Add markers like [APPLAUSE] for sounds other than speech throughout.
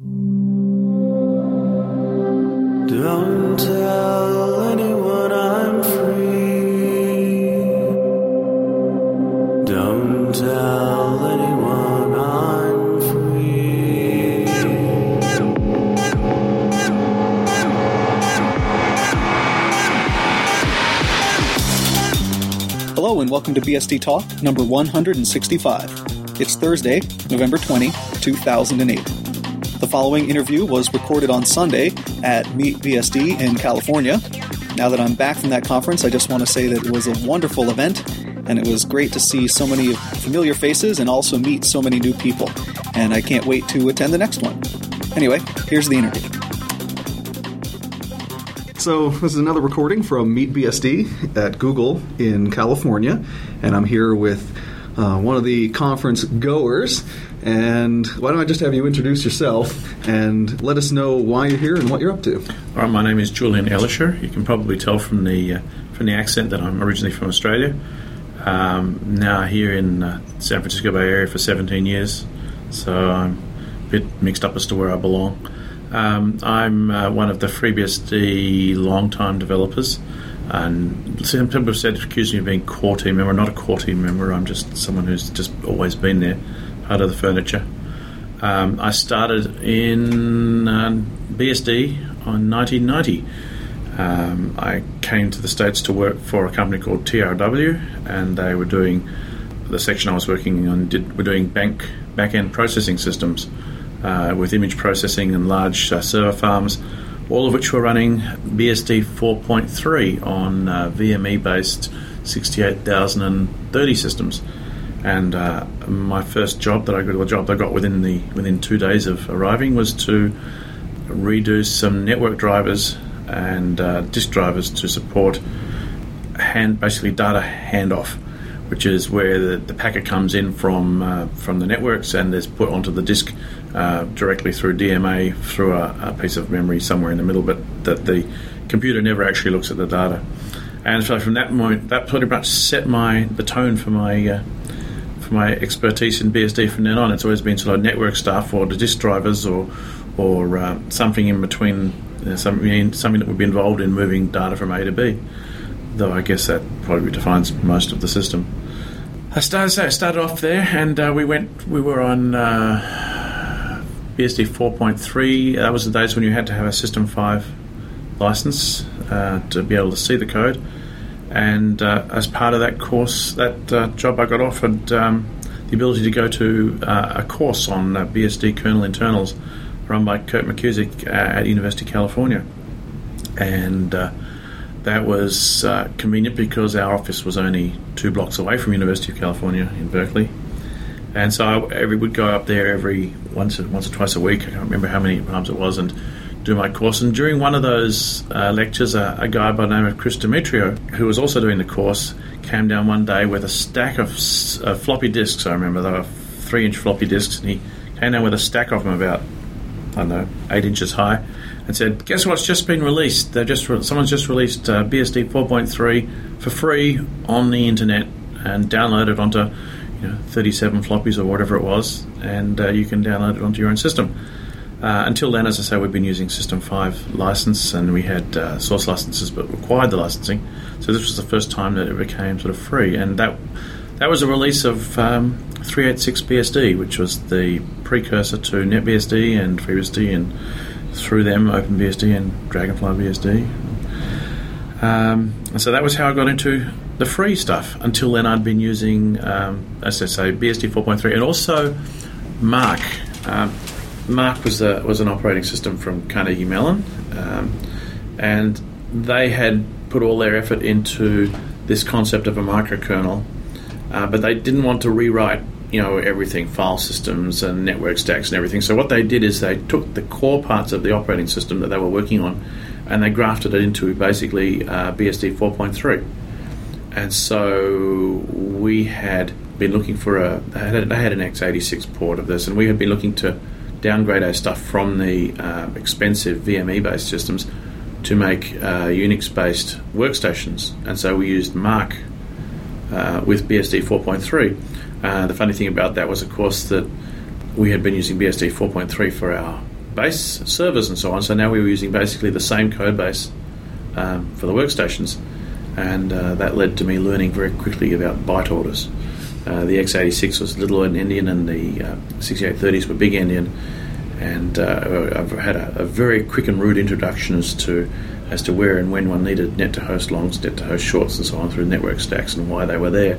Don't tell anyone I'm free. Don't tell anyone I'm free. Hello and welcome to BSD Talk number 165. It's Thursday, November 20, 2008. The following interview was recorded on Sunday at Meet BSD in California. Now that I'm back from that conference, I just want to say that it was a wonderful event and it was great to see so many familiar faces and also meet so many new people. And I can't wait to attend the next one. Anyway, here's the interview. So, this is another recording from Meet BSD at Google in California, and I'm here with uh, one of the conference goers. And why don't I just have you introduce yourself and let us know why you're here and what you're up to? All right, my name is Julian Elischer. You can probably tell from the uh, from the accent that I'm originally from Australia. Um, now here in uh, San Francisco Bay Area for 17 years, so I'm a bit mixed up as to where I belong. Um, I'm uh, one of the FreeBSD long-time developers, and some people have said accused me of being core team member. I'm not a core team member. I'm just someone who's just always been there, part of the furniture. Um, I started in uh, BSD on 1990. Um, I came to the States to work for a company called TRW, and they were doing the section I was working on. Did were doing bank back end processing systems uh, with image processing and large uh, server farms, all of which were running BSD 4.3 on uh, VME based 68030 systems. And uh, my first job that I got, the job I got within the within two days of arriving, was to redo some network drivers and uh, disk drivers to support hand basically data handoff, which is where the, the packet comes in from uh, from the networks and is put onto the disk uh, directly through DMA through a, a, piece of memory somewhere in the middle, but that the computer never actually looks at the data. And so from that point, that pretty much set my the tone for my uh, my expertise in BSD from then on. It's always been sort of network stuff or the disk drivers or or uh, something in between, you know, something something that would be involved in moving data from A to B. Though I guess that probably defines most of the system. I started, so I started off there, and uh, we went. We were on uh, BSD 4.3. That was the days when you had to have a System 5 license uh, to be able to see the code. And uh, as part of that course, that uh, job, I got offered um, the ability to go to uh, a course on BSD kernel internals run by Kirk McKusick at University of California. And that was uh, convenient because our office was only two blocks away from University of California in Berkeley, and so I, would go up there every once or, once or twice a week. I can't remember how many times it was, and do my course. And during one of those uh, lectures, a, a, guy by the name of Chris Demetriou, who was also doing the course, came down one day with a stack of uh, floppy disks. I remember they were three-inch floppy disks, and he came down with a stack of them about I don't know eight inches high and said, "Guess what's just been released? They just re- someone's just released uh, BSD 4.3 for free on the internet and download it onto you know 37 floppies or whatever it was, and uh, you can download it onto your own system." Uh, until then, as I say, we've been using System 5 license, and we had uh, source licenses, but required the licensing. So this was the first time that it became sort of free, and that that was a release of um, 386 BSD, which was the precursor to NetBSD and FreeBSD and through them OpenBSD and Dragonfly BSD. Um, and so that was how I got into the free stuff. Until then, I'd been using, um, as I say, BSD 4.3 and also Mach. Um, Mach was a, was an operating system from Carnegie Mellon, um, and they had put all their effort into this concept of a microkernel, uh, but they didn't want to rewrite you know everything file systems and network stacks and everything. So what they did is they took the core parts of the operating system that they were working on and they grafted it into basically uh, bsd 4.3 and so we had been looking for a they had, they had an x86 port of this and we had been looking to downgrade our stuff from the uh, expensive vme based systems to make uh, unix based workstations and so we used mach uh, with bsd 4.3 uh, the funny thing about that was, of course, that we had been using BSD 4.3 for our base servers and so on. So now we were using basically the same code base um, for the workstations, and uh, that led to me learning very quickly about byte orders. Uh, the x86 was little endian, and the uh, 6830s were big endian. And uh, I've had a, a, very quick and rude introduction as to as to where and when one needed net to host longs, net to host shorts, and so on through network stacks and why they were there.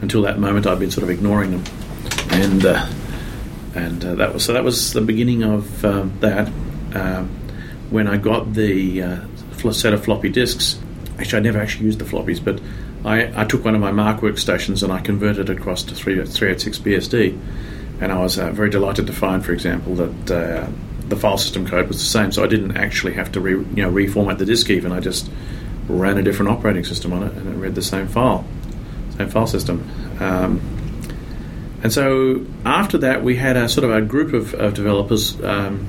Until that moment, I've been sort of ignoring them, and uh, and uh, that was so that was the beginning of um, that. Um, when I got the set of floppy disks, actually, I never actually used the floppies, but I, I took one of my Mach workstations and I converted it across to 386 BSD, and I was uh, very delighted to find, for example, that uh, the file system code was the same, so I didn't actually have to re, you know reformat the disk even. I just ran a different operating system on it and it read the same file, same file system. Um, and so after that, we had a sort of a group of, of developers um,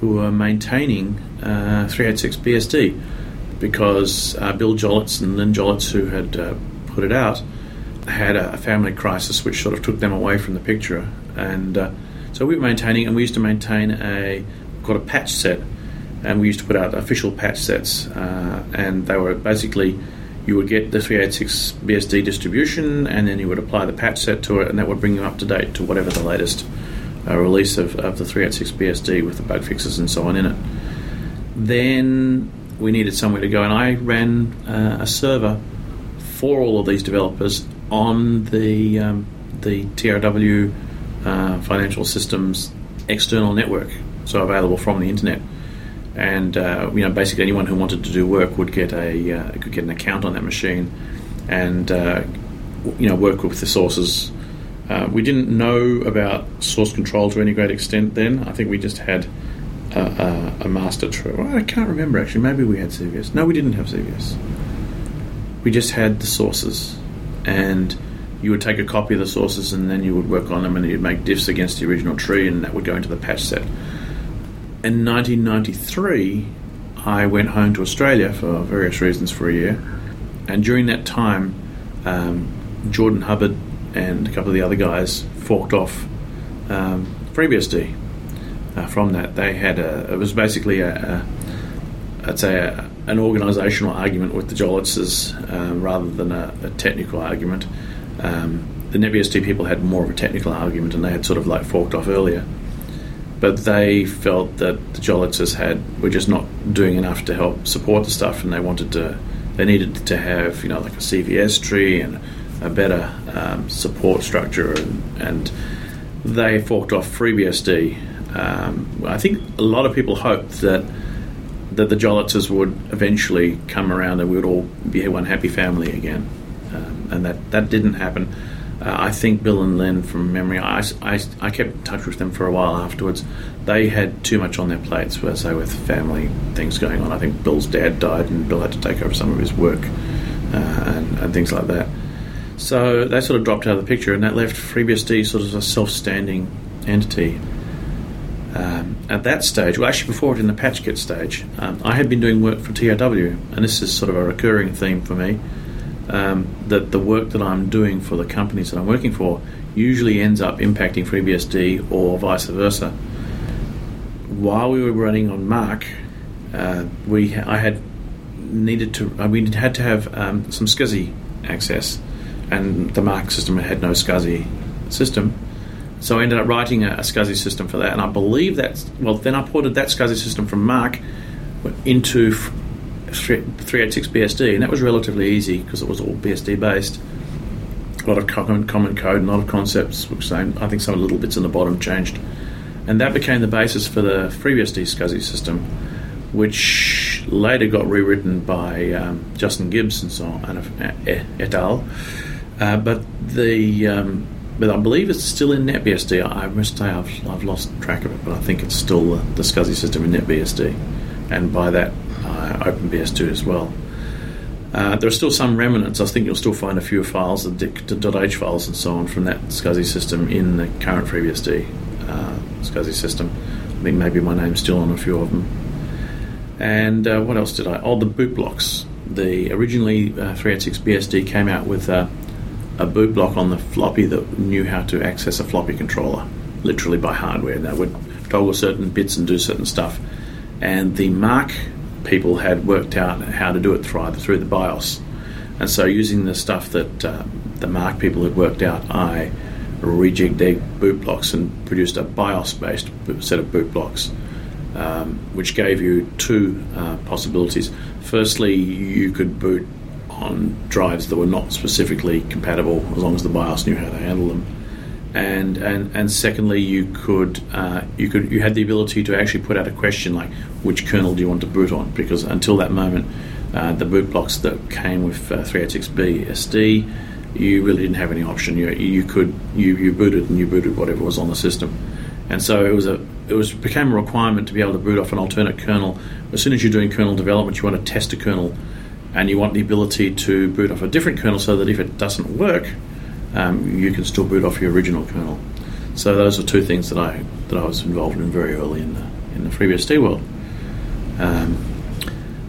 who were maintaining uh, 386 BSD because uh, Bill Jolitz and Lynne Jolitz, who had uh, put it out, had a, family crisis which sort of took them away from the picture. And uh, so we were maintaining, and we used to maintain a called a patch set, and we used to put out official patch sets, uh, and they were basically you would get the 386 BSD distribution, and then you would apply the patch set to it, and that would bring you up to date to whatever the latest uh, release of, of the 386 BSD with the bug fixes and so on in it. Then we needed somewhere to go, and I ran uh, a server for all of these developers on the um, the TRW uh, financial systems external network, so available from the internet and uh, you know basically anyone who wanted to do work would get a uh, could get an account on that machine, and uh, you know work with the sources. Uh, we didn't know about source control to any great extent then. I think we just had a, a, master tree. Well, I can't remember actually. Maybe we had CVS. No, we didn't have CVS. We just had the sources, and you would take a copy of the sources and then you would work on them and you'd make diffs against the original tree and that would go into the patch set in 1993, I went home to Australia for various reasons for a year, and during that time, um, Jordan Hubbard and a couple of the other guys forked off um, FreeBSD. Uh, from that, they had a. It was basically a, a I'd say a, an organisational argument with the Jolitzes uh, rather than a, a technical argument. Um, the NetBSD people had more of a technical argument, and they had sort of like forked off earlier but they felt that the Jolitzes had were just not doing enough to help support the stuff, and they wanted to, they needed to have you know like a CVS tree and a better um, support structure, and, and, they forked off FreeBSD. Um, I think a lot of people hoped that that the Jolitzes would eventually come around and we would all be one happy family again, um, and that that didn't happen. Uh, I think Bill and Len, from memory, I, I, I, kept in touch with them for a while afterwards. They had too much on their plates, say, with family things going on. I think Bill's dad died, and Bill had to take over some of his work uh, and, and, things like that. So they sort of dropped out of the picture, and that left FreeBSD sort of as a self-standing entity. Um, at that stage, well, actually before it in the patchkit stage, um, I had been doing work for TRW, and this is sort of a recurring theme for me um, that the work that I'm doing for the companies that I'm working for usually ends up impacting FreeBSD or vice versa. While we were running on Mach, uh, we I had needed to uh, we had to have um, some SCSI access, and the Mach system had no SCSI system. So I ended up writing a, a SCSI system for that, and I believe that well then I ported that SCSI system from Mach into 386 BSD, and that was relatively easy because it was all BSD based. A lot of common, common code, a lot of concepts, which I think some little bits in the bottom changed. And that became the basis for the FreeBSD SCSI system, which later got rewritten by um, Justin Gibbs and so on, and et al. Uh, but the um, but I believe it's still in NetBSD. I must say I've, I've lost track of it, but I think it's still the SCSI system in NetBSD. And by that, uh, OpenBSD as well. Uh, there are still some remnants. I think you'll still find a few files, the .h files and so on, from that SCSI system in the current FreeBSD uh, SCSI system. I think maybe my name's still on a few of them. And uh, what else did I? Oh, the boot blocks. The originally uh, 386 BSD came out with a, a boot block on the floppy that knew how to access a floppy controller, literally by hardware. That would toggle certain bits and do certain stuff. And the Mach people had worked out how to do it through through the BIOS. And so, using the stuff that uh, the Mach people had worked out, I rejigged their boot blocks and produced a BIOS-based set of boot blocks, um, which gave you two uh, possibilities. Firstly, you could boot on drives that were not specifically compatible, as long as the BIOS knew how to handle them. And and, and secondly, you could uh, you could you had the ability to actually put out a question like which kernel do you want to boot on? Because until that moment, uh, the boot blocks that came with uh, 386 BSD, you really didn't have any option. You, you could you, you booted and you booted whatever was on the system, and so it was a it was became a requirement to be able to boot off an alternate kernel. As soon as you're doing kernel development, you want to test a kernel, and you want the ability to boot off a different kernel so that if it doesn't work, um, you can still boot off your original kernel. So those are two things that I that I was involved in very early in the in the FreeBSD world. Um,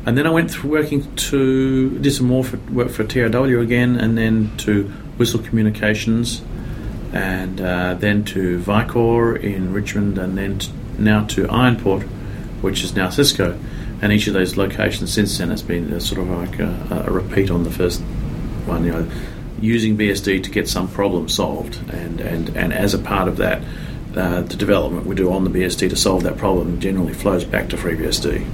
and then I went through working to did some more for, work for TRW again, and then to Whistle Communications, and uh, then to Vicor in Richmond, and then t- now to Ironport, which is now Cisco. And each of those locations since then has been a, sort of like a, a repeat on the first one. You know, using BSD to get some problem solved, and and and as a part of that. Uh, the development we do on the BSD to solve that problem generally flows back to FreeBSD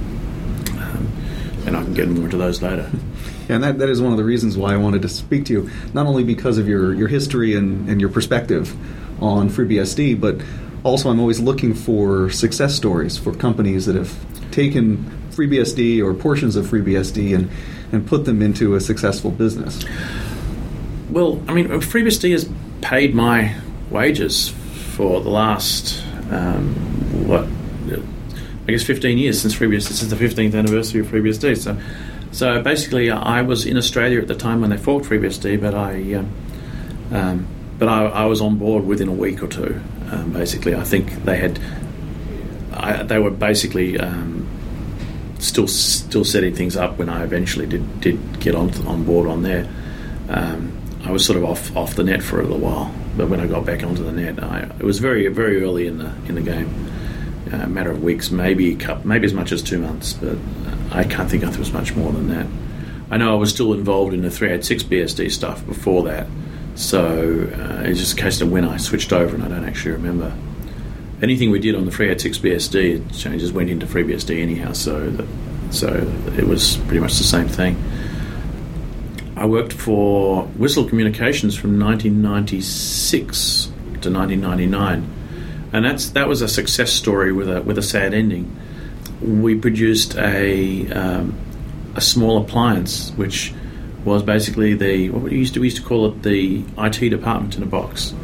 and I can get more into those later. And that, that is one of the reasons why I wanted to speak to you, not only because of your, your history and, and your perspective on FreeBSD, but also I'm always looking for success stories for companies that have taken FreeBSD or portions of FreeBSD and, and put them into a successful business. Well, I mean, FreeBSD has paid my wages for the last, um, what, I guess 15 years since FreeBSD. This is the 15th anniversary of FreeBSD. So, so basically, I was in Australia at the time when they forked FreeBSD, but I, um, um, but I, I, was on board within a week or two. Um, basically, I think they had, I, they were basically um, still still setting things up when I eventually did did get on on board on there. Um, I was sort of off off the net for a little while, but when I got back onto the net, I, it was very very early in the in the game a matter of weeks, maybe maybe as much as two months, but I can't think it was much more than that. I know I was still involved in the 386 BSD stuff before that, so uh, it's just a case of when I switched over, and I don't actually remember. Anything we did on the 386 BSD changes went into FreeBSD anyhow, so so it was pretty much the same thing. I worked for Whistle Communications from 1996 to 1999 and that's that was a success story with a with a sad ending. We produced a um, a small appliance which was basically the what we used to we used to call it the IT department in a box,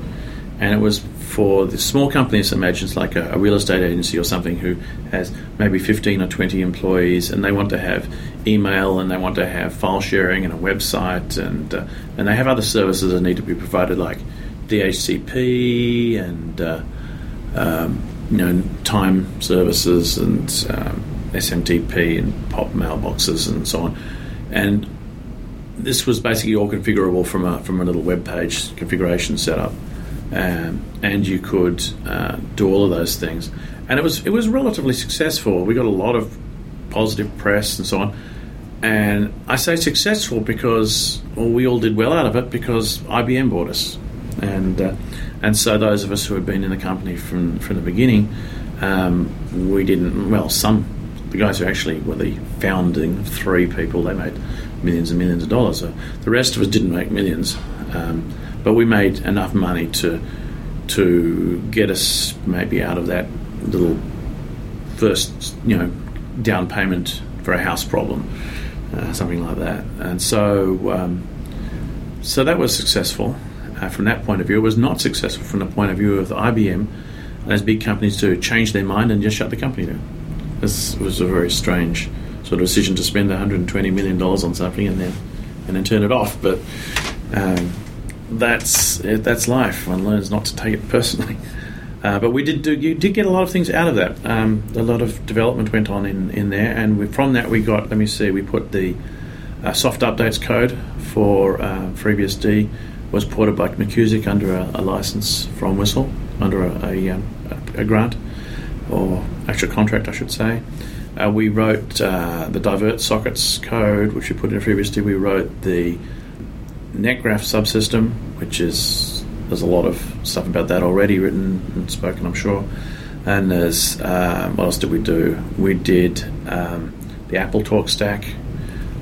and it was for the small companies. Imagine like a, a real estate agency or something who has maybe fifteen or twenty employees, and they want to have email and they want to have file sharing and a website, and uh, and they have other services that need to be provided like DHCP and uh, um, you know, time services and um, SMTP and pop mailboxes and so on. And this was basically all configurable from a from a little web page configuration setup, um, and you could uh, do all of those things. And it was it was relatively successful. We got a lot of positive press and so on. And I say successful because well, we all did well out of it because IBM bought us, and uh, and so those of us who had been in the company from from the beginning, um, we didn't. Well, some the guys who actually were the founding three people, they made millions and millions of dollars. So the rest of us didn't make millions, um, but we made enough money to to get us maybe out of that little first, you know, down payment for a house problem, uh, something like that. And so, um, so that was successful uh, from that point of view. It was not successful from the point of view of IBM as big companies to change their mind and just shut the company down. This was a very strange sort of decision to spend 120 million dollars on something and then and then turn it off. But um, that's that's life. One learns not to take it personally. [LAUGHS] Uh, but we did do, you did get a lot of things out of that. Um, a lot of development went on in, in there, and we, from that we got. Let me see. We put the uh, soft updates code for uh, FreeBSD was ported by McKusick under a, a license from Whistle, under a, a, um, a grant. or actual contract, I should say. Uh, we wrote uh, the divert sockets code, which we put in FreeBSD. We wrote the NetGraph subsystem, which is there's a lot of stuff about that already written and spoken, I'm sure. And there's uh, what else did we do? We did um, the AppleTalk stack.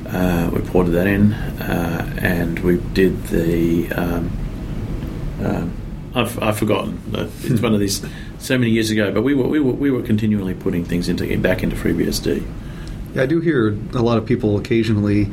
Uh, we ported that in, uh, and we did the. Um, um, I've, I've forgotten. It's one of these so many years ago, but we were we were, we were continually putting things into back into FreeBSD. Yeah, I do hear a lot of people occasionally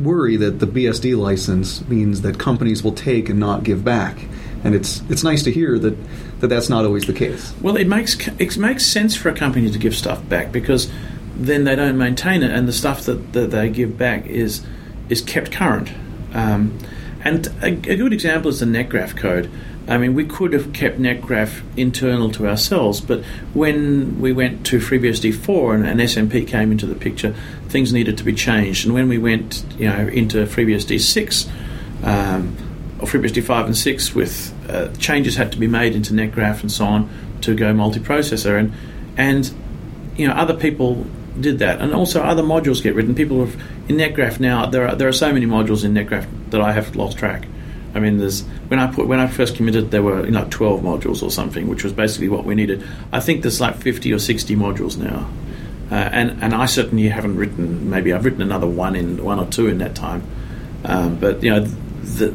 worry that the BSD license means that companies will take and not give back, and it's it's nice to hear that, that that's not always the case. Well, it makes it makes sense for a company to give stuff back because then they don't maintain it, and the stuff that, that they give back is is kept current. Um, and a, a, good example is the NetGraph code. I mean, we could have kept NetGraph internal to ourselves, but when we went to FreeBSD 4 and, and SMP came into the picture, things needed to be changed. And when we went, you know, into FreeBSD 6, um, or FreeBSD 5 and 6, with uh, changes had to be made into NetGraph and so on to go multiprocessor, and and you know, other people did that, and also other modules get written. People have in NetGraph now. There are there are so many modules in NetGraph that I have lost track. I mean, there's when I put when I first committed, there were you know, 12 modules or something, which was basically what we needed. I think there's like 50 or 60 modules now, uh, and and I certainly haven't written. Maybe I've written another one in one or two in that time, um, but you know, the,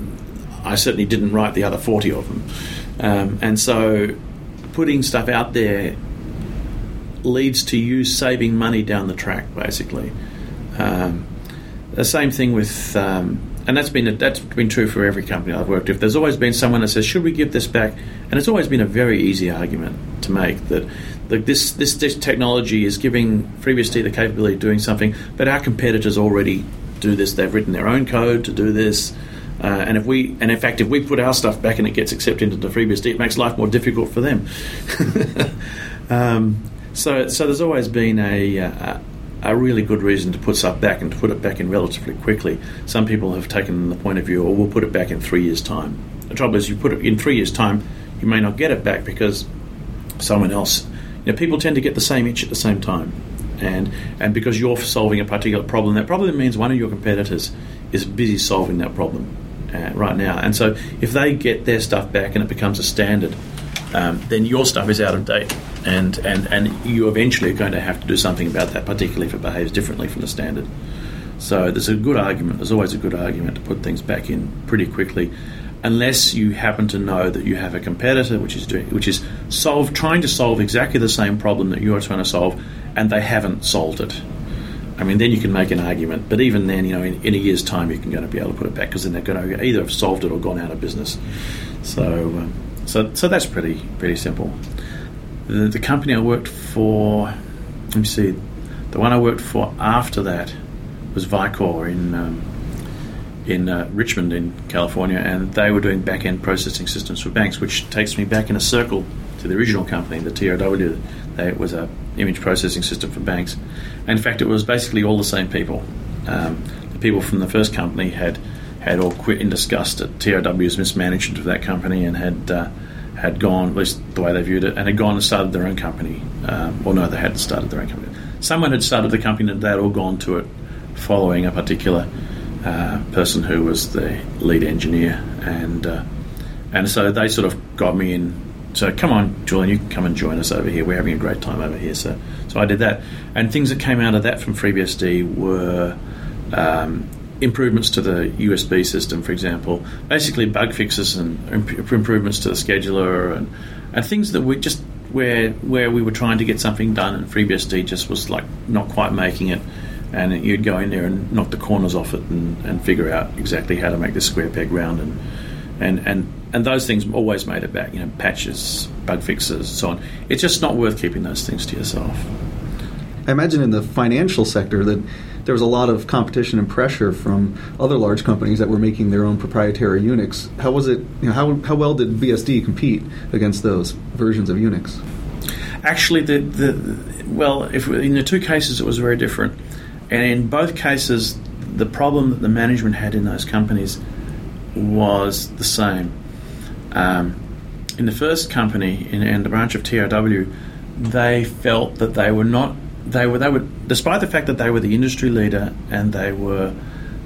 I certainly didn't write the other 40 of them, um, and so putting stuff out there leads to you saving money down the track, basically. Um, the same thing with um, and that's been a, that's been true for every company I've worked with. There's always been someone that says, "Should we give this back?" And it's always been a very easy argument to make that, that this, this this technology is giving FreeBSD the capability of doing something, but our competitors already do this. They've written their own code to do this. Uh, and if we, and in fact, if we put our stuff back and it gets accepted into FreeBSD, it makes life more difficult for them. [LAUGHS] um, so, so there's always been a, a, a really good reason to put stuff back and to put it back in relatively quickly. Some people have taken the point of view, or oh, we'll put it back in three years' time. The trouble is, you put it in three years' time, you may not get it back because someone else. You know, people tend to get the same itch at the same time, and and because you're solving a particular problem, that probably means one of your competitors is busy solving that problem uh, right now. And so, if they get their stuff back and it becomes a standard, um, then your stuff is out of date and, and, and you eventually are going to have to do something about that, particularly if it behaves differently from the standard. So there's a good argument, there's always a good argument to put things back in pretty quickly, unless you happen to know that you have a competitor which is doing, which is solve, trying to solve exactly the same problem that you are trying to solve, and they haven't solved it. I mean, then you can make an argument, but even then, you know, in, in a year's time, you're going to be able to put it back because then they're going to either have solved it or gone out of business. So, um, so, so that's pretty pretty simple the, the company I worked for, let me see, the one I worked for after that was Vicor in um, in uh, Richmond in California, and they were doing back end processing systems for banks, which takes me back in a circle to the original company, the TRW. They, it was a image processing system for banks, and in fact, it was basically all the same people. Um, the people from the first company had had all quit in disgust at TRW's mismanagement of that company and had uh, had gone, at least the way they viewed it, and had gone and started their own company. Um, or no, they hadn't started their own company. Someone had started the company and they had all gone to it following a particular uh, person who was the lead engineer. And, uh, and so they sort of got me in. So come on, Julian, you can come and join us over here. We're having a great time over here. So, so I did that. And things that came out of that from FreeBSD were um, improvements to the USB system, for example, basically bug fixes and improvements to the scheduler and, and things that we just where where we were trying to get something done and FreeBSD just was like not quite making it, and you'd go in there and knock the corners off it and, and figure out exactly how to make the square peg round and and and and those things always made it back, you know, patches, bug fixes, so on. It's just not worth keeping those things to yourself. I imagine in the financial sector that there was a lot of competition and pressure from other large companies that were making their own proprietary Unix. How was it? You know, how how well did BSD compete against those versions of Unix? Actually, the the well, if in the two cases it was very different, and in both cases, the problem that the management had in those companies was the same. Um, in the first company, in, in the branch of TRW, they felt that they were not they were they were despite the fact that they were the industry leader and they were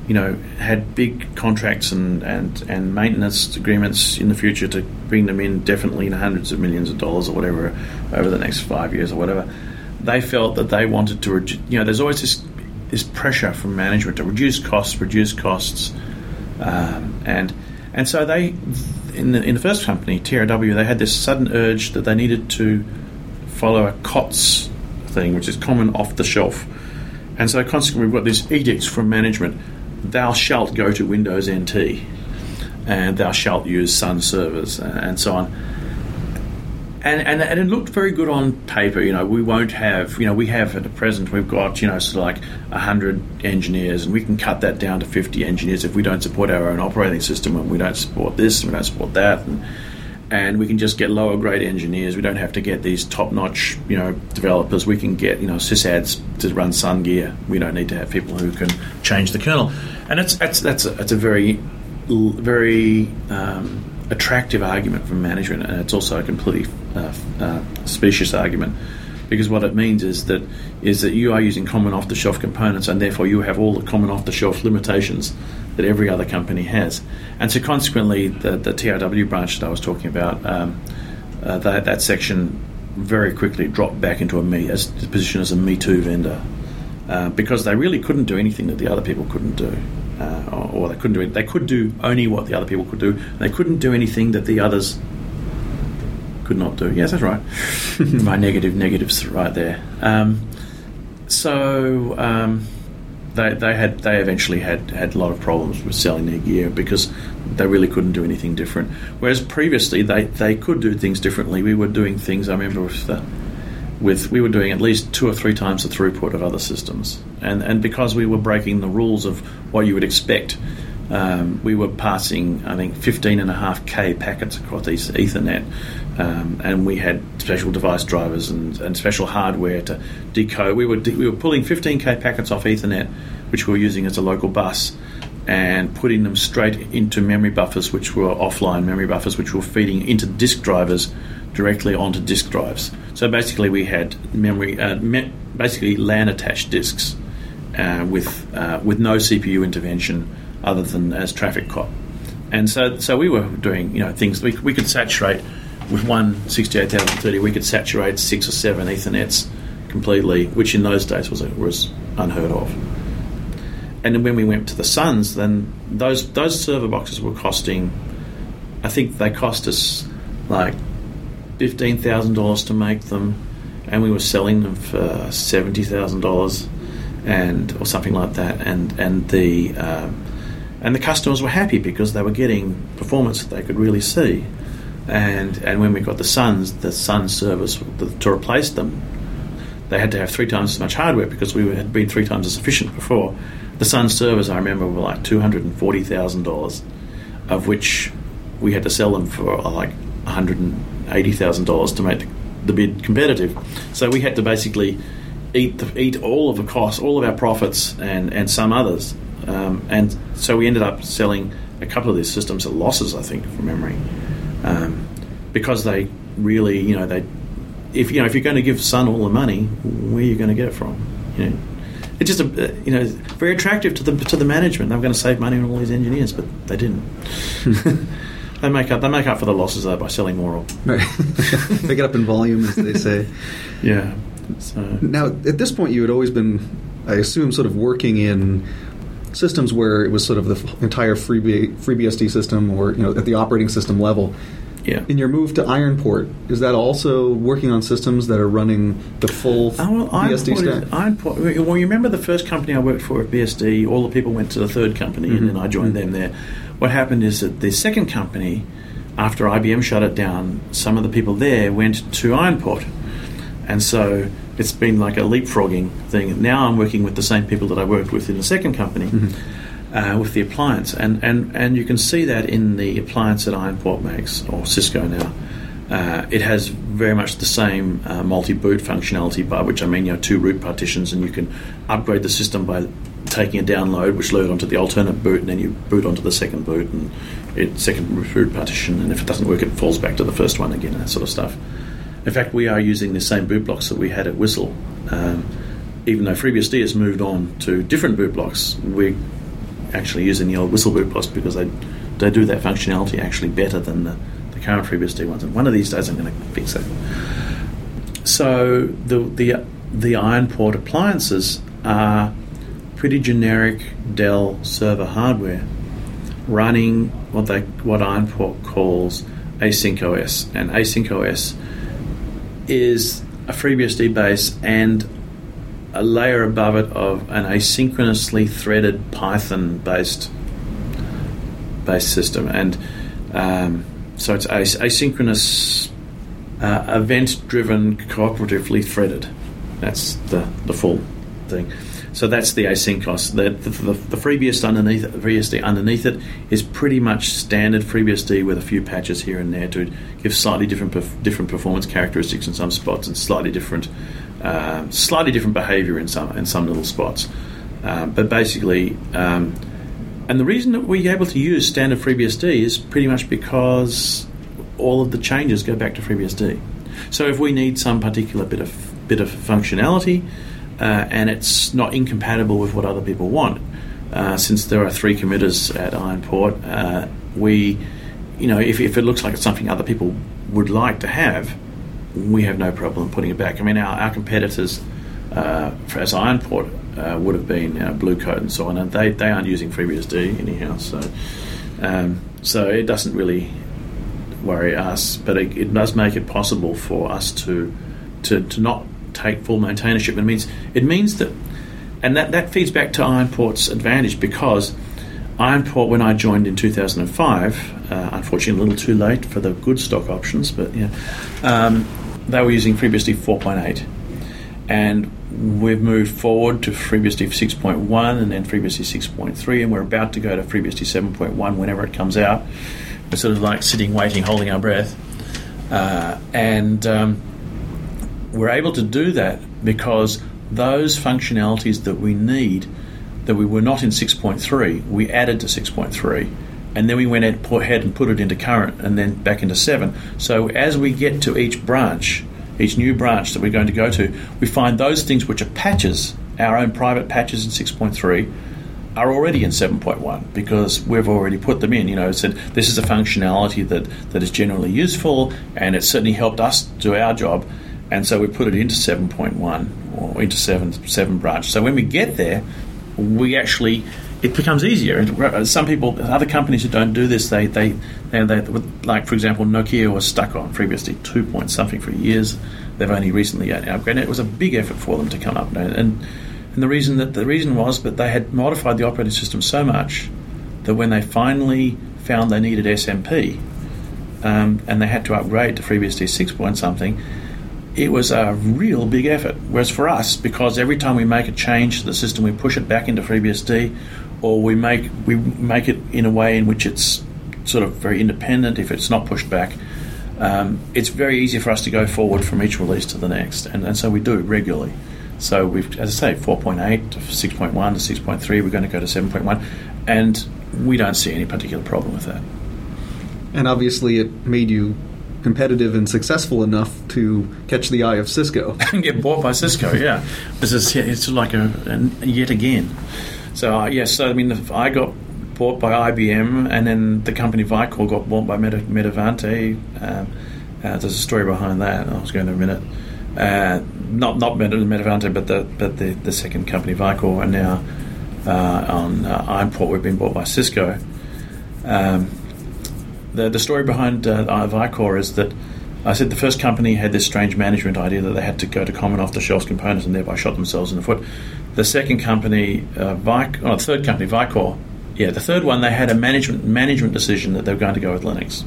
you know had big contracts and, and, and maintenance agreements in the future to bring them in definitely in hundreds of millions of dollars or whatever over the next five years or whatever they felt that they wanted to you know there's always this this pressure from management to reduce costs reduce costs um, and and so they in the in the first company TRW they had this sudden urge that they needed to follow a COTS thing which is common off the shelf and so consequently we've got this edicts from management thou shalt go to Windows NT and thou shalt use Sun servers and so on. And, and, and it looked very good on paper. You know, we won't have, you know, we have at the present, we've got, you know, sort of like 100 engineers, and we can cut that down to 50 engineers if we don't support our own operating system and we don't support this and we don't support that. And, and we can just get lower grade engineers. We don't have to get these top notch, you know, developers. We can get, you know, sysads to run Sun gear. We don't need to have people who can change the kernel. And it's, it's that's a, it's a very, very um, attractive argument from management, and it's also a completely uh, uh, specious argument because what it means is that is that you are using common off the shelf components, and therefore you have all the common off the shelf limitations that every other company has. And so, consequently, the, the TRW branch that I was talking about, um, uh, that, that section very quickly dropped back into a me as a position as a Me Too vendor uh, because they really couldn't do anything that the other people couldn't do. Uh, or, or, they couldn't do it. They could do only what the other people could do. They couldn't do anything that the others could not do. Yes, that's right. [LAUGHS] My negative negatives right there. Um, so um, they, they had they eventually had had a lot of problems with selling their gear because they really couldn't do anything different. Whereas previously they, they could do things differently. We were doing things. I remember with the with we were doing at least two or three times the throughput of other systems, and and because we were breaking the rules of what you would expect, um, we were passing I think 15 and a half k packets across these Ethernet, um, and we had special device drivers and, and special hardware to decode. We were de- we were pulling 15k packets off Ethernet, which we were using as a local bus. And putting them straight into memory buffers, which were offline memory buffers, which were feeding into disk drivers directly onto disk drives. So basically, we had memory, uh, me- basically LAN attached disks uh, with uh, with no CPU intervention other than as traffic cop. And so, so we were doing you know things we, we could saturate with one 68030. We could saturate six or seven Ethernets completely, which in those days was was unheard of. And then when we went to the Suns, then those those server boxes were costing. I think they cost us like fifteen thousand dollars to make them, and we were selling them for seventy thousand dollars, and or something like that. And and the um, and the customers were happy because they were getting performance that they could really see. And and when we got the Suns, the Sun service to replace them, they had to have three times as much hardware because we had been three times as efficient before. The Sun servers, I remember, were like two hundred and forty thousand dollars, of which we had to sell them for uh, like one hundred and eighty thousand dollars to make the bid competitive. So we had to basically eat the, eat all of the costs, all of our profits, and and some others. Um, and so we ended up selling a couple of these systems at losses, I think, from memory, um, because they really, you know, they if you know if you're going to give Sun all the money, where are you going to get it from? You know, it's just a you know very attractive to the to the management. They were going to save money on all these engineers, but they didn't. [LAUGHS] they make up they make up for the losses though by selling more of. Right. [LAUGHS] Pick it up in volume, as they say. [LAUGHS] Yeah. So Now, at this point, you had always been, I assume, sort of working in systems where it was sort of the f- entire free FreeBSD system, or you know, at the operating system level. yeah. In your move to Ironport, is that also working on systems that are running the full Oh, well, BSD stack? is- Ironport- well, you remember the first company I worked for at BSD, all the people went to the third company Mhm. and then I joined them there. What happened is that the second company, after IBM shut it down, some of the people there went to Ironport. And so it's been like a leapfrogging thing. Now I'm working with the same people that I worked with in the second company. Uh, with the appliance, and, and, and you can see that in the appliance that Ironport makes, or Cisco now. Uh, it has very much the same uh, multi-boot functionality, by which I mean you know two root partitions, and you can upgrade the system by taking a download, which load onto the alternate boot, and then you boot onto the second boot and it second root partition, and if it doesn't work, it falls back to the first one again, that sort of stuff. In fact, we are using the same boot blocks that we had at Whistle. Um, even though FreeBSD has moved on to different boot blocks, we're actually using the old Whistle boot blocks because they they do that functionality actually better than the, the current FreeBSD ones. And one of these days, I'm going to fix it. So the the the Ironport appliances are pretty generic Dell server hardware running what they what Ironport calls Async OS, and Async OS is a FreeBSD base and a layer above it of an asynchronously threaded Python based based system, and um, so it's as- asynchronous, uh, event driven, cooperatively threaded. That's the the full thing. So that's the asynchronous. The, the, the, the FreeBSD underneath FreeBSD underneath it is pretty much standard FreeBSD with a few patches here and there to give slightly different perf- different performance characteristics in some spots and slightly different um, slightly different behavior in some in some little spots. Um, but basically, um, and the reason that we're able to use standard FreeBSD is pretty much because all of the changes go back to FreeBSD. So if we need some particular bit of bit of functionality, uh, and it's not incompatible with what other people want, uh, since there are three committers at Ironport, uh, we, you know, if, if it looks like it's something other people would like to have, we have no problem putting it back. I mean, our, our competitors, uh, as Ironport, uh, would have been uh, Blue Coat and so on, and they, they aren't using FreeBSD anyhow, so um, so it doesn't really worry us, but it, it does make it possible for us to, to to not take full maintainership. It means it means that, and that, that feeds back to Ironport's advantage because Ironport, when I joined in 2005, uh, unfortunately a little too late for the good stock options, but yeah, um, they were using FreeBSD 4.8, and we've moved forward to FreeBSD 6.1 and then FreeBSD 6.3, and we're about to go to FreeBSD 7.1 whenever it comes out. We're sort of like sitting, waiting, holding our breath, uh, and um, we're able to do that because those functionalities that we need that we were not in 6.3, we added to 6.3. And then we went ahead and put it into current and then back into 7. So as we get to each branch, each new branch that we're going to go to, we find those things which are patches, our own private patches in 6.3, are already in 7.1 because we've already put them in. You know, said this is a functionality that, that is generally useful and it certainly helped us do our job. And so we put it into 7.1 or into 7, 7 branch. So when we get there, we actually it becomes easier. And some people, other companies who don't do this, they they, they, they like for example, Nokia was stuck on FreeBSD two point something for years. They've only recently upgraded. It was a big effort for them to come up, and and the reason that the reason was that they had modified the operating system so much that when they finally found they needed SMP, um, and they had to upgrade to FreeBSD six point something it was a real big effort. Whereas for us, because every time we make a change to the system, we push it back into FreeBSD, or we make we make it in a way in which it's sort of very independent. If it's not pushed back, um, it's very easy for us to go forward from each release to the next, and, and so we do regularly. So we've, as I say, 4.8 to 6.1 to 6.3. We're going to go to 7.1, and we don't see any particular problem with that. And obviously, it made you competitive and successful enough to catch the eye of Cisco. [LAUGHS] and get bought by Cisco. Yeah, this is it's like a, a yet again. So uh, yes, so I mean, I got bought by IBM, and then the company Vicor got bought by Meta, Metavante. Um, uh, there's a story behind that. I was going to a minute. Uh, not not Meta, Metavante, but the but the, the second company Vicor, and now uh, on uh, Ironport we've been bought by Cisco. Um, the, the story behind uh, Vicor is that I said the first company had this strange management idea that they had to go to common off the shelf components and thereby shot themselves in the foot. The second company, uh, Vic, oh, the third company, Vicor, yeah, the third one, they had a management management decision that they were going to go with Linux.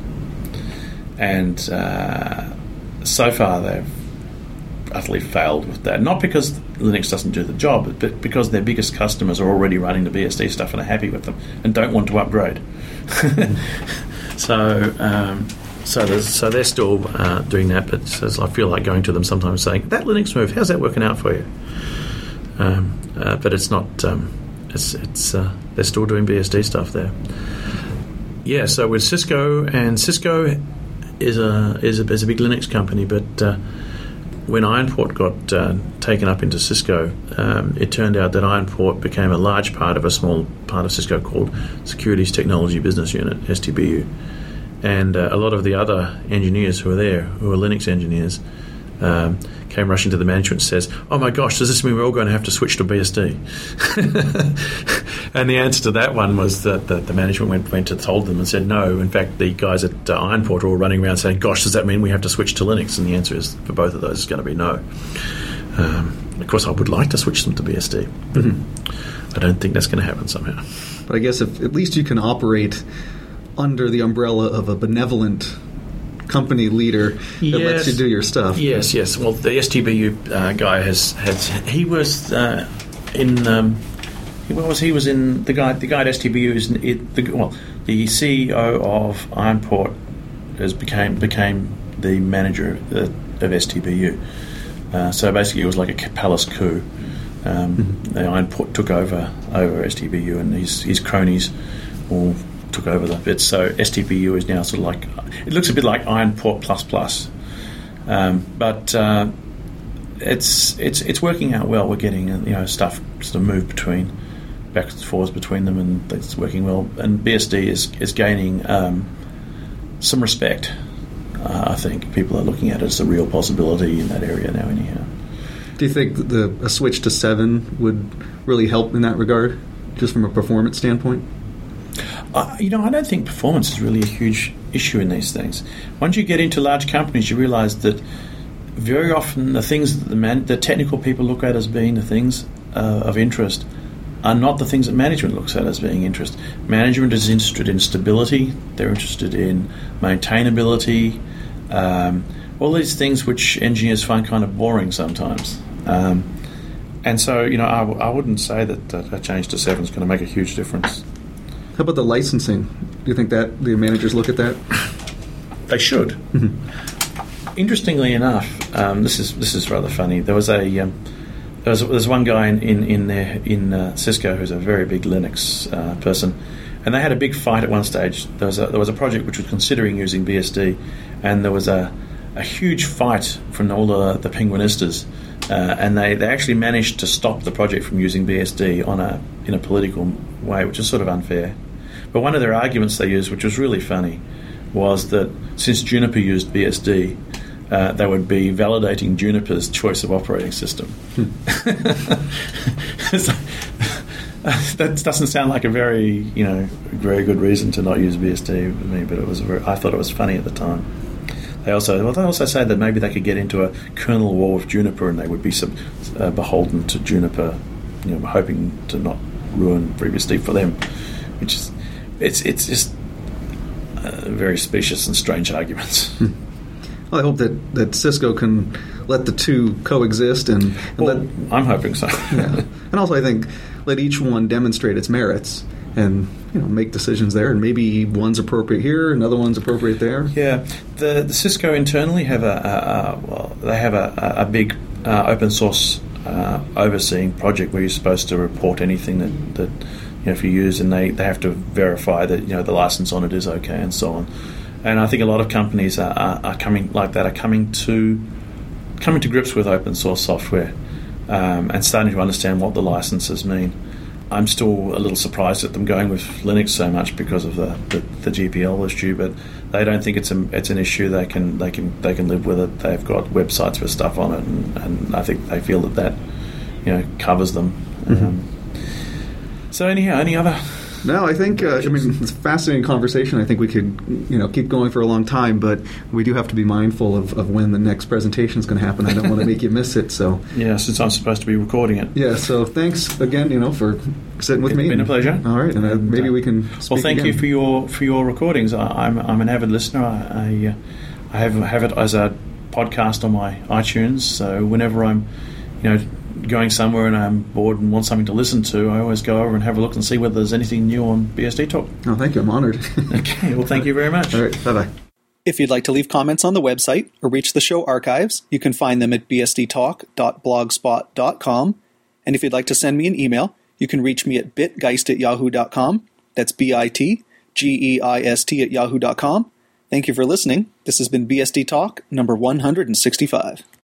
And uh, so far, they've utterly failed with that. Not because Linux doesn't do the job, but because their biggest customers are already running the BSD stuff and are happy with them and don't want to upgrade. [LAUGHS] So, um, so, so they're still uh, doing that, but says I feel like going to them sometimes saying that Linux move, how's that working out for you? Um, uh, but it's not. Um, it's it's uh, they're still doing BSD stuff there. Yeah. So with Cisco and Cisco is a is a, is a big Linux company, but uh, when Ironport got uh, taken up into Cisco, um, it turned out that Ironport became a large part of a small part of Cisco called Securities Technology Business Unit (STBU), and uh, a lot of the other engineers who were there, who were Linux engineers, um, came rushing to the management and says, "Oh my gosh, does this mean we're all going to have to switch to BSD?" [LAUGHS] and the answer to that one was that the, the management went, went to told them and said, "No, in fact, the guys at uh, Ironport are all running around saying, "Gosh, does that mean we have to switch to Linux?" And the answer is for both of those is going to be no. Um, of course, I would like to switch them to BSD, but I don't think that's going to happen somehow. But I guess if at least you can operate under the umbrella of a benevolent company leader that lets you do your stuff. Yes, yes. Well, the STBU uh, guy has has he was uh, in. Um, what was he was in the guy the guy at STBU is it, the well the CEO of Ironport has became became the manager of, the, of STBU. Uh, so basically, it was like a palace coup. Um, the Ironport took over over STBU, and his his cronies all took over the bits. So STBU is now sort of like it looks a bit like Ironport plus plus. Um, but uh, it's it's it's working out well. We're getting uh, you know stuff sort of moved between back and forth between them, and it's working well. And BSD is is gaining um, some respect. Uh, I think people are looking at it as a real possibility in that area now. Anyhow, Do you think the a switch to seven would really help in that regard, just from a performance standpoint? uh, you know, I don't think performance is really a huge issue in these things. Once you get into large companies, you realise that very often the things that the man, the technical people look at as being the things uh, of interest are not the things that management looks at as being interest. Management is interested in stability. They're interested in maintainability. Um, all these things which engineers find kind of boring sometimes. Um, and so, you know, I, w- I wouldn't say that uh, a change to seven is going to make a huge difference. How about the licensing? Do you think that the managers look at that? They should. Interestingly enough, um, this is this is rather funny. There was a um, there was there's one guy in in in, there, in uh, Cisco who's a very big Linux uh, person, and they had a big fight at one stage. There was a, there was a project which was considering using BSD, and there was a a huge fight from all the the Penguinistas, uh, and they, they actually managed to stop the project from using BSD on a in a political way, which is sort of unfair. But one of their arguments they used, which was really funny, was that since Juniper used BSD, uh, they would be validating Juniper's choice of operating system. [LAUGHS] So, that doesn't sound like a very, you know, very good reason to not use BSD to me, but it was. Very, I thought it was funny at the time. They also, well, they also say that maybe they could get into a kernel war with Juniper, and they would be sub, uh, beholden to Juniper, you know, hoping to not ruin FreeBSD for them, which is, it's it's just uh, very specious and strange arguments. Well, I hope that, that Cisco can let the two coexist and, and Well, let I'm hoping so. yeah. and also I think let each one demonstrate its merits and you know make decisions there and maybe one's appropriate here another one's appropriate there Yeah, the, the Cisco internally have a, a, a well, they have a, a big uh, open source uh, overseeing project where you're supposed to report anything that, that you know if you use, and they, they have to verify that you know the license on it is okay and so on. And I think a lot of companies are, are, are coming like that are coming to coming to grips with open source software um, and starting to understand what the licenses mean. I'm still a little surprised at them going with Linux so much because of the, the, the GPL issue, but they don't think it's a, it's an issue. They can they can they can live with it. They've got websites with stuff on it, and, and I think they feel that that you know covers them. Um, so anyhow, any other? No i think uh, i mean it's a fascinating conversation i think we could you know keep going for a long time but we do have to be mindful of, of when the next presentation is going to happen i don't want to make you miss it so [LAUGHS] Yeah, since I'm supposed to be recording it. yeah so thanks again you know for sitting with It's me It's been a pleasure. all right and uh, maybe uh, we can Well, thank you for your for your recordings. I, I'm I'm an avid listener. I I, uh, I have have it as a podcast on my iTunes. So whenever I'm, you know, going somewhere and I'm bored and want something to listen to, I always go over and have a look and see whether there's anything new on BSD Talk. oh thank you i'm honored [LAUGHS] Okay. Well, thank you very much. all right bye-bye If you'd like to leave comments on the website or reach the show archives, you can find them at bsdtalk.blogspot.com. And if you'd like to send me an email, you can reach me at bitgeist at yahoo.com. That's B I T G E I S T at yahoo.com. Thank you for listening. This has been BSD Talk number 165.